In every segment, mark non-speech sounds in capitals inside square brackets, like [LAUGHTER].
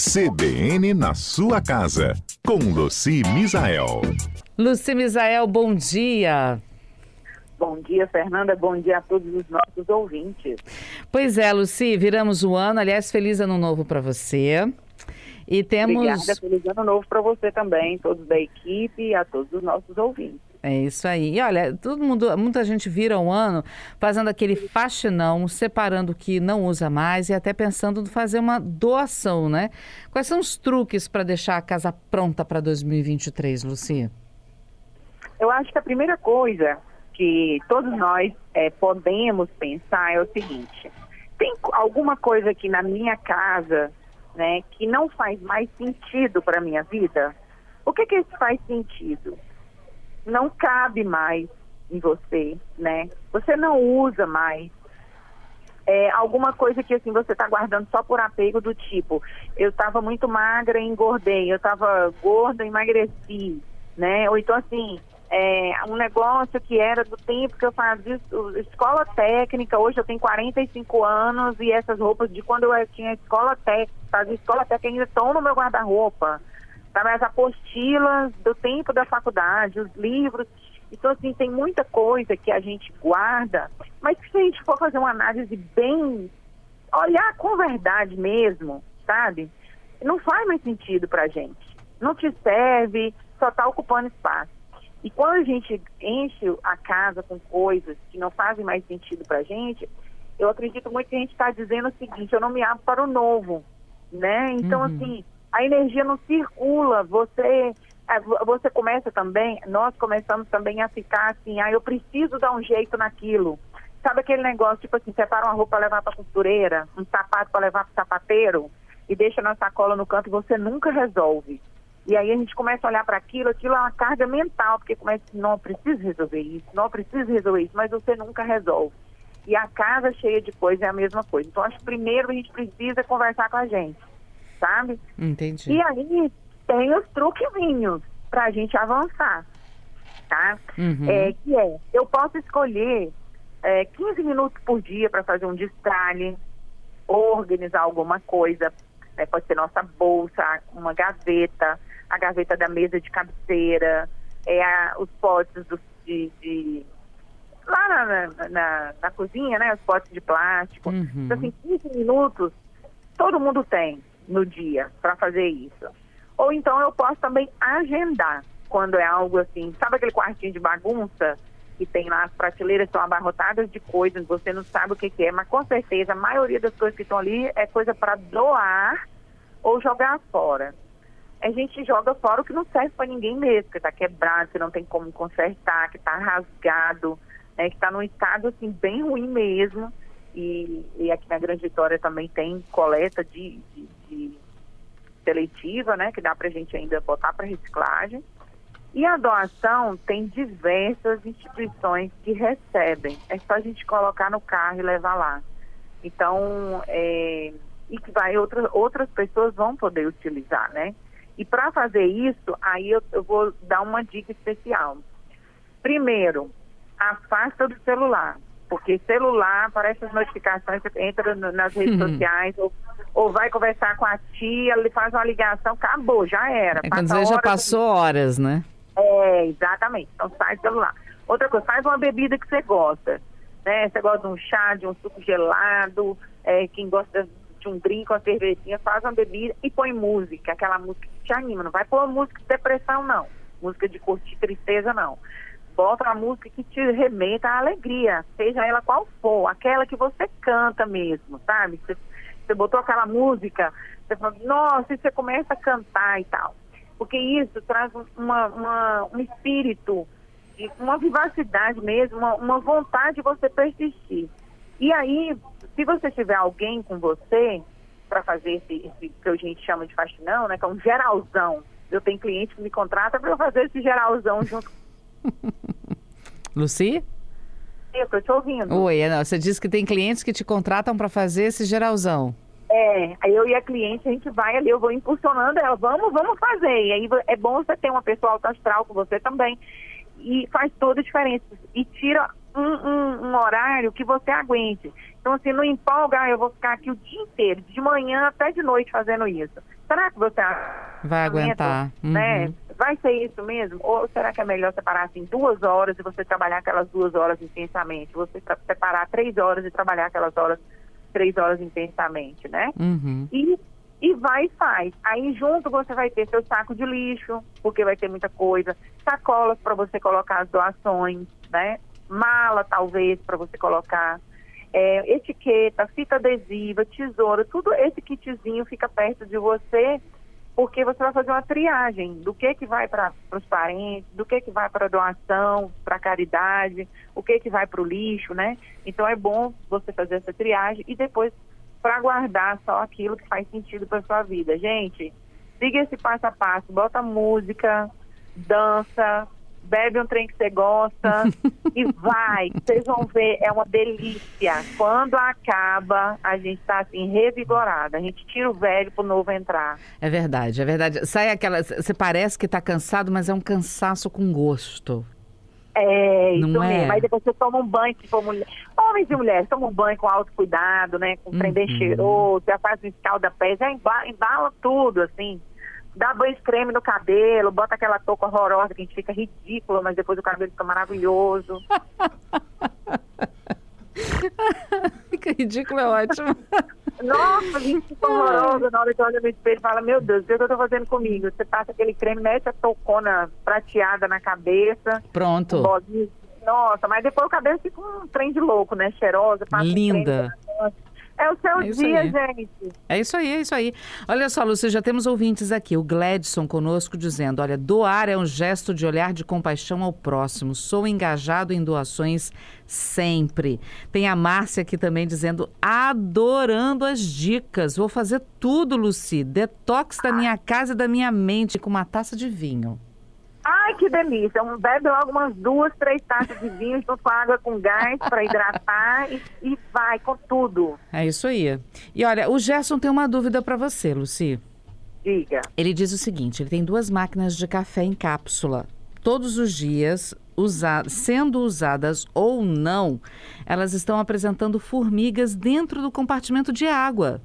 CBN na sua casa, com Luci Misael. Luci Misael, bom dia. Bom dia, Fernanda. Bom dia a todos os nossos ouvintes. Pois é, Luci, viramos o ano. Aliás, feliz ano novo para você. E temos. Obrigada, feliz ano novo para você também, todos da equipe e a todos os nossos ouvintes. É isso aí. E olha, todo mundo, muita gente vira um ano fazendo aquele faxinão, separando o que não usa mais e até pensando em fazer uma doação, né? Quais são os truques para deixar a casa pronta para 2023, Lucia? Eu acho que a primeira coisa que todos nós é, podemos pensar é o seguinte: tem alguma coisa aqui na minha casa, né, que não faz mais sentido para minha vida? O que que faz sentido? Não cabe mais em você, né? Você não usa mais. É, alguma coisa que assim você está guardando só por apego do tipo, eu estava muito magra e engordei, eu estava gorda e emagreci, né? Ou então assim, é, um negócio que era do tempo que eu fazia escola técnica, hoje eu tenho 45 anos e essas roupas de quando eu tinha escola técnica, fazia escola técnica ainda estão no meu guarda-roupa as apostilas do tempo da faculdade, os livros. Então, assim, tem muita coisa que a gente guarda, mas se a gente for fazer uma análise bem, olhar com verdade mesmo, sabe? Não faz mais sentido pra gente. Não te serve, só está ocupando espaço. E quando a gente enche a casa com coisas que não fazem mais sentido pra gente, eu acredito muito que a gente está dizendo o seguinte, eu não me abro para o novo, né? Então, uhum. assim, a energia não circula, você você começa também, nós começamos também a ficar assim, ah, eu preciso dar um jeito naquilo. Sabe aquele negócio, tipo assim, separa uma roupa para levar para costureira, um sapato para levar para sapateiro e deixa na sacola no canto e você nunca resolve. E aí a gente começa a olhar para aquilo, aquilo é uma carga mental, porque começa, não preciso resolver isso, não preciso resolver isso, mas você nunca resolve. E a casa cheia de coisa é a mesma coisa. Então acho que primeiro a gente precisa conversar com a gente sabe? Entendi. E aí tem os truquezinhos para a gente avançar, tá? Uhum. É, que é, eu posso escolher é, 15 minutos por dia para fazer um detalhe, ou organizar alguma coisa, é, pode ser nossa bolsa, uma gaveta, a gaveta da mesa de cabeceira, é a, os potes do, de, de lá na, na, na, na, cozinha, né? Os potes de plástico. Uhum. Então, assim, 15 minutos todo mundo tem no dia para fazer isso. Ou então eu posso também agendar quando é algo assim, sabe aquele quartinho de bagunça que tem lá as prateleiras estão abarrotadas de coisas, você não sabe o que, que é, mas com certeza a maioria das coisas que estão ali é coisa para doar ou jogar fora. A gente joga fora o que não serve para ninguém mesmo, que está quebrado, que não tem como consertar, que está rasgado, né, que está num estado assim bem ruim mesmo. E, e, aqui na Grande Vitória também tem coleta de, de, seletiva, né, que dá para a gente ainda botar para reciclagem. E a doação tem diversas instituições que recebem. É só a gente colocar no carro e levar lá. Então, é, e que vai outra, outras pessoas vão poder utilizar, né? E para fazer isso, aí eu, eu vou dar uma dica especial. Primeiro, afasta do celular porque celular, aparece as notificações, entra nas redes uhum. [LAUGHS] sociais, ou, ou, vai conversar com a tia, ele faz uma ligação, acabou, já era. É quando você já passou horas, né? É, exatamente. Então sai do celular. Outra coisa, faz uma bebida que você gosta. Né? Você gosta de um chá, de um suco gelado, é, quem gosta de um drink, uma cervejinha, faz uma bebida e põe música, aquela música que te anima. Não vai pôr música de depressão, não. Música de curtir tristeza, não bota a música que te remeta à alegria, seja ela qual for, aquela que você canta mesmo, sabe? Você, você botou aquela música, você fala, nossa, e você começa a cantar e tal. Porque isso traz uma, uma, um espírito, uma vivacidade mesmo, uma, uma vontade de você persistir. E aí, se você tiver alguém com você para fazer esse, esse, que a gente chama de faxinão, né, que é um geralzão, eu tenho cliente que me contrata para eu fazer esse geralzão junto [LAUGHS] Luci? Eu estou te ouvindo. Oi, não, você disse que tem clientes que te contratam para fazer esse geralzão. É, aí eu e a cliente, a gente vai ali, eu vou impulsionando ela, vamos, vamos fazer. E aí é bom você ter uma pessoa alto astral com você também. E faz toda a diferença. E tira um, um, um, horário que você aguente. Então, assim, não empolga, ah, eu vou ficar aqui o dia inteiro, de manhã até de noite fazendo isso. Será que você vai aguentar? Né? Uhum. Vai ser isso mesmo? Ou será que é melhor separar assim duas horas e você trabalhar aquelas duas horas intensamente? Você separar três horas e trabalhar aquelas horas, três horas intensamente, né? Uhum. E e vai e faz. Aí junto você vai ter seu saco de lixo, porque vai ter muita coisa, sacolas para você colocar as doações, né? Mala talvez para você colocar, é, etiqueta, fita adesiva, tesoura, tudo esse kitzinho fica perto de você, porque você vai fazer uma triagem do que que vai para os parentes, do que que vai para doação, para caridade, o que que vai para o lixo, né? Então é bom você fazer essa triagem e depois para guardar só aquilo que faz sentido para sua vida. Gente, siga esse passo a passo, bota música, dança, bebe um trem que você gosta [LAUGHS] e vai. Vocês vão ver, é uma delícia. Quando acaba, a gente está assim, revigorada. A gente tira o velho pro novo entrar. É verdade, é verdade. Sai aquela. Você parece que está cansado, mas é um cansaço com gosto. É, isso Não é? mesmo. Aí depois você toma um banho, tipo, mulher. Homens e mulheres tomam um banho com alto cuidado, né? Com uhum. bem cheiroso, já faz um escalda-pés, já embala, embala tudo, assim dá banho creme no cabelo, bota aquela touca horrorosa que a gente fica ridícula, mas depois o cabelo fica maravilhoso. [LAUGHS] fica ridículo, é ótimo. Nossa, a gente fica horrorosa na hora que olha no espelho e fala, meu Deus, o que eu tô fazendo comigo? Você passa aquele creme, mete a toucona prateada na cabeça. Pronto. Um Nossa, mas depois o cabelo fica um trem de louco, né? Cheirosa. Linda. Um é o seu é dia, aí. gente. É isso aí, é isso aí. Olha só, Lúcia, já temos ouvintes aqui. O Gladson conosco dizendo: olha, doar é um gesto de olhar de compaixão ao próximo. Sou engajado em doações sempre. Tem a Márcia aqui também dizendo: adorando as dicas. Vou fazer tudo, Luci. Detox da minha casa e da minha mente com uma taça de vinho. Ai, que delícia. Um, bebe logo umas duas, três taças de vinho junto com água com gás para hidratar e, e, vai com tudo. É isso aí. E olha, o Gerson tem uma dúvida para você, Luci. Diga. Ele diz o seguinte: ele tem duas máquinas de café em cápsula. Todos os dias, usa sendo usadas ou não, elas estão apresentando formigas dentro do compartimento de água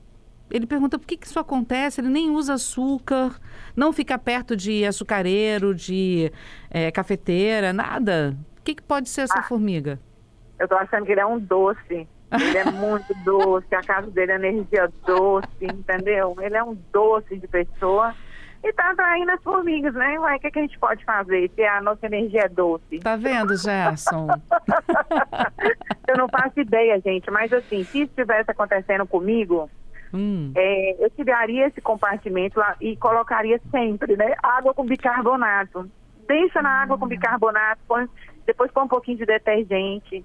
ele pergunta por que, que isso acontece, ele nem usa açúcar, não fica perto de açucareiro, de é, cafeteira, nada. O que, que pode ser essa ah, formiga? Eu tô achando que ele é um doce. Ele é [LAUGHS] muito doce, a casa dele é energia doce, entendeu? Ele é um doce de pessoa e tá atraindo as formigas, né? Ué, o que, que a gente pode fazer se a nossa energia é doce? Tá vendo, Gerson? [LAUGHS] eu não faço ideia, gente, mas assim, se isso estivesse acontecendo comigo, Hum. É, eu tiraria esse compartimento e colocaria sempre, né? Água com bicarbonato. Deixa na água com bicarbonato, põe, depois põe um pouquinho de detergente.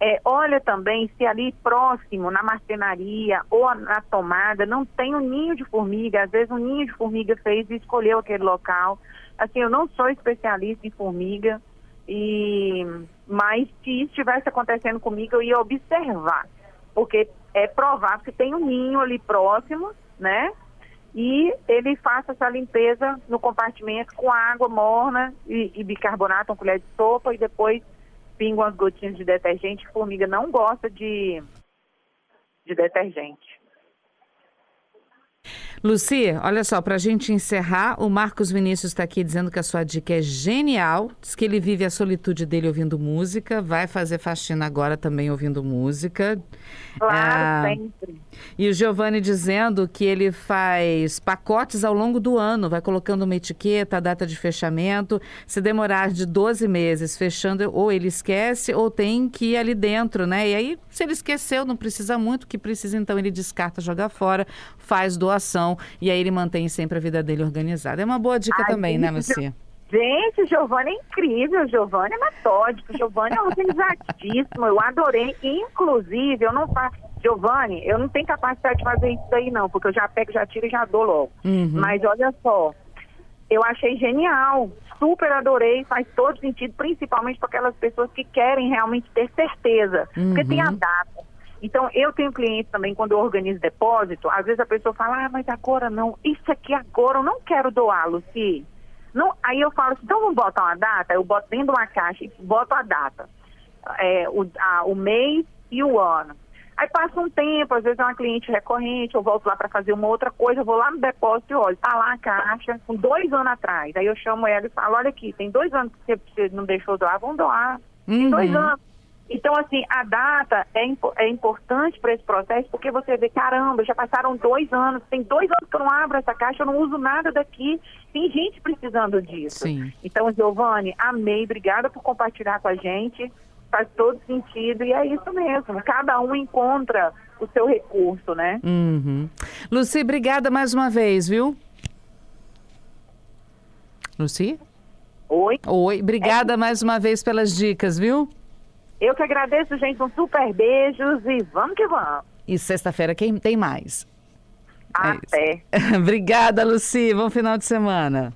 É, olha também se ali próximo, na marcenaria ou na tomada, não tem um ninho de formiga. Às vezes um ninho de formiga fez e escolheu aquele local. Assim, eu não sou especialista em formiga, e mas se isso estivesse acontecendo comigo, eu ia observar. Porque é provável que tem um ninho ali próximo, né? E ele faça essa limpeza no compartimento com água morna e, e bicarbonato, uma colher de sopa, e depois pinga umas gotinhas de detergente. Formiga não gosta de, de detergente. Luci, olha só, para a gente encerrar, o Marcos Vinícius está aqui dizendo que a sua dica é genial. Diz que ele vive a solitude dele ouvindo música, vai fazer faxina agora também ouvindo música. Claro, é... sempre. E o Giovanni dizendo que ele faz pacotes ao longo do ano, vai colocando uma etiqueta, a data de fechamento. Se demorar de 12 meses fechando, ou ele esquece, ou tem que ir ali dentro, né? E aí, se ele esqueceu, não precisa muito, o que precisa, então ele descarta, joga fora, faz doação e aí ele mantém sempre a vida dele organizada. É uma boa dica Ai, também, né, gente, né, Lucia? Gente, Giovanni é incrível, Giovanni é metódico, Giovanni é organizadíssimo, eu adorei, inclusive, eu não faço, Giovanni, eu não tenho capacidade de fazer isso aí não, porque eu já pego, já tiro e já dou logo. Uhum. Mas olha só, eu achei genial, super adorei, faz todo sentido, principalmente para aquelas pessoas que querem realmente ter certeza, uhum. porque tem a uhum. data. Então, eu tenho clientes também, quando eu organizo depósito, às vezes a pessoa fala, ah, mas agora não, isso aqui agora eu não quero doar, Luci. Não, aí eu falo assim, então vamos botar uma data? Eu boto dentro de uma caixa e boto a data. é, o, a, o mês e o ano. Aí passa um tempo, às vezes é uma cliente recorrente, eu volto lá para fazer uma outra coisa, eu vou lá no depósito e olho, tá lá a caixa, com dois anos atrás. Aí eu chamo ela e falo, olha aqui, tem dois anos que você não deixou doar, vamos doar. Tem dois Uhum. anos. Então, assim, a data é, impo- é importante para esse processo, porque você vê, caramba, já passaram dois anos, tem dois anos que eu não abro essa caixa, eu não uso nada daqui, tem gente precisando disso. Sim. Então, Giovanni, amei, obrigada por compartilhar com a gente, faz todo sentido, e é isso mesmo, cada um encontra o seu recurso, né? Uhum. Luci, obrigada mais uma vez, viu? Luci? Oi, Oi, obrigada mais uma vez pelas dicas, viu? Eu que agradeço, gente, um super beijos e vamos que vamos. E sexta-feira quem tem mais? É. Até. [LAUGHS] obrigada, Luci. Bom final de semana.